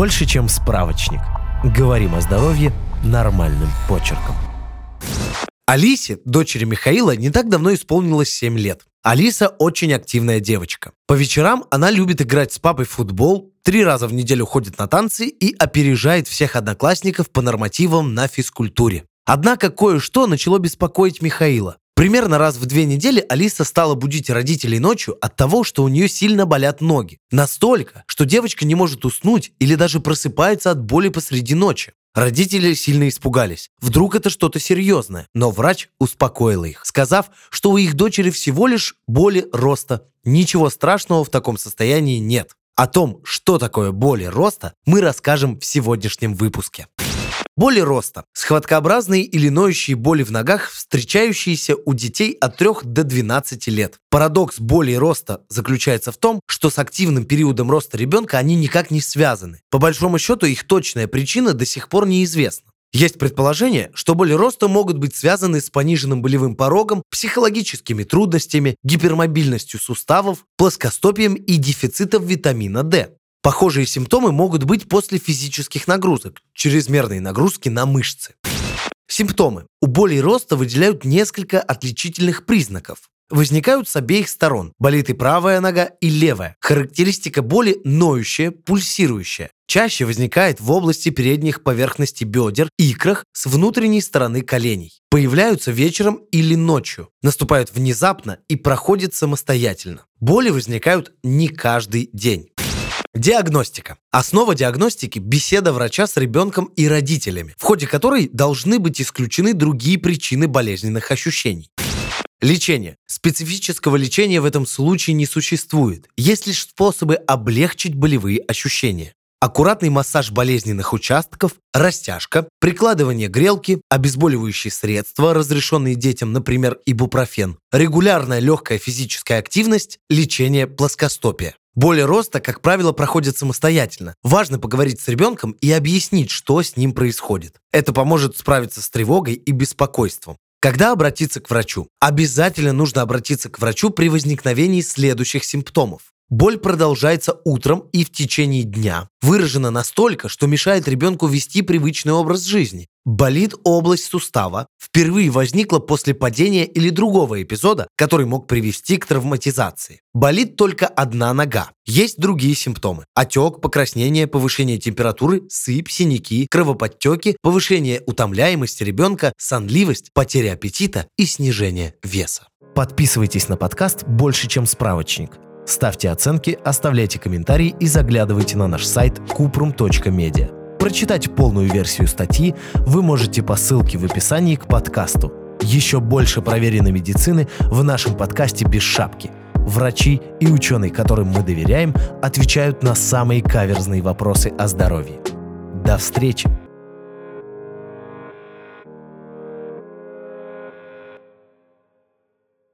Больше, чем справочник. Говорим о здоровье нормальным почерком. Алисе, дочери Михаила, не так давно исполнилось 7 лет. Алиса очень активная девочка. По вечерам она любит играть с папой в футбол, три раза в неделю ходит на танцы и опережает всех одноклассников по нормативам на физкультуре. Однако кое-что начало беспокоить Михаила. Примерно раз в две недели Алиса стала будить родителей ночью от того, что у нее сильно болят ноги. Настолько, что девочка не может уснуть или даже просыпается от боли посреди ночи. Родители сильно испугались. Вдруг это что-то серьезное. Но врач успокоил их, сказав, что у их дочери всего лишь боли роста. Ничего страшного в таком состоянии нет. О том, что такое боли роста, мы расскажем в сегодняшнем выпуске. Боли роста – схваткообразные или ноющие боли в ногах, встречающиеся у детей от 3 до 12 лет. Парадокс боли роста заключается в том, что с активным периодом роста ребенка они никак не связаны. По большому счету их точная причина до сих пор неизвестна. Есть предположение, что боли роста могут быть связаны с пониженным болевым порогом, психологическими трудностями, гипермобильностью суставов, плоскостопием и дефицитом витамина D. Похожие симптомы могут быть после физических нагрузок, чрезмерной нагрузки на мышцы. Симптомы. У болей роста выделяют несколько отличительных признаков. Возникают с обеих сторон. Болит и правая нога, и левая. Характеристика боли ноющая, пульсирующая. Чаще возникает в области передних поверхностей бедер, икрах, с внутренней стороны коленей. Появляются вечером или ночью. Наступают внезапно и проходят самостоятельно. Боли возникают не каждый день. Диагностика. Основа диагностики – беседа врача с ребенком и родителями, в ходе которой должны быть исключены другие причины болезненных ощущений. Лечение. Специфического лечения в этом случае не существует. Есть лишь способы облегчить болевые ощущения. Аккуратный массаж болезненных участков, растяжка, прикладывание грелки, обезболивающие средства, разрешенные детям, например, ибупрофен, регулярная легкая физическая активность, лечение плоскостопия. Боли роста, как правило, проходят самостоятельно. Важно поговорить с ребенком и объяснить, что с ним происходит. Это поможет справиться с тревогой и беспокойством. Когда обратиться к врачу? Обязательно нужно обратиться к врачу при возникновении следующих симптомов. Боль продолжается утром и в течение дня. Выражена настолько, что мешает ребенку вести привычный образ жизни. Болит область сустава. Впервые возникла после падения или другого эпизода, который мог привести к травматизации. Болит только одна нога. Есть другие симптомы. Отек, покраснение, повышение температуры, сыпь, синяки, кровоподтеки, повышение утомляемости ребенка, сонливость, потеря аппетита и снижение веса. Подписывайтесь на подкаст «Больше, чем справочник». Ставьте оценки, оставляйте комментарии и заглядывайте на наш сайт kuprum.media. Прочитать полную версию статьи вы можете по ссылке в описании к подкасту. Еще больше проверенной медицины в нашем подкасте «Без шапки». Врачи и ученые, которым мы доверяем, отвечают на самые каверзные вопросы о здоровье. До встречи!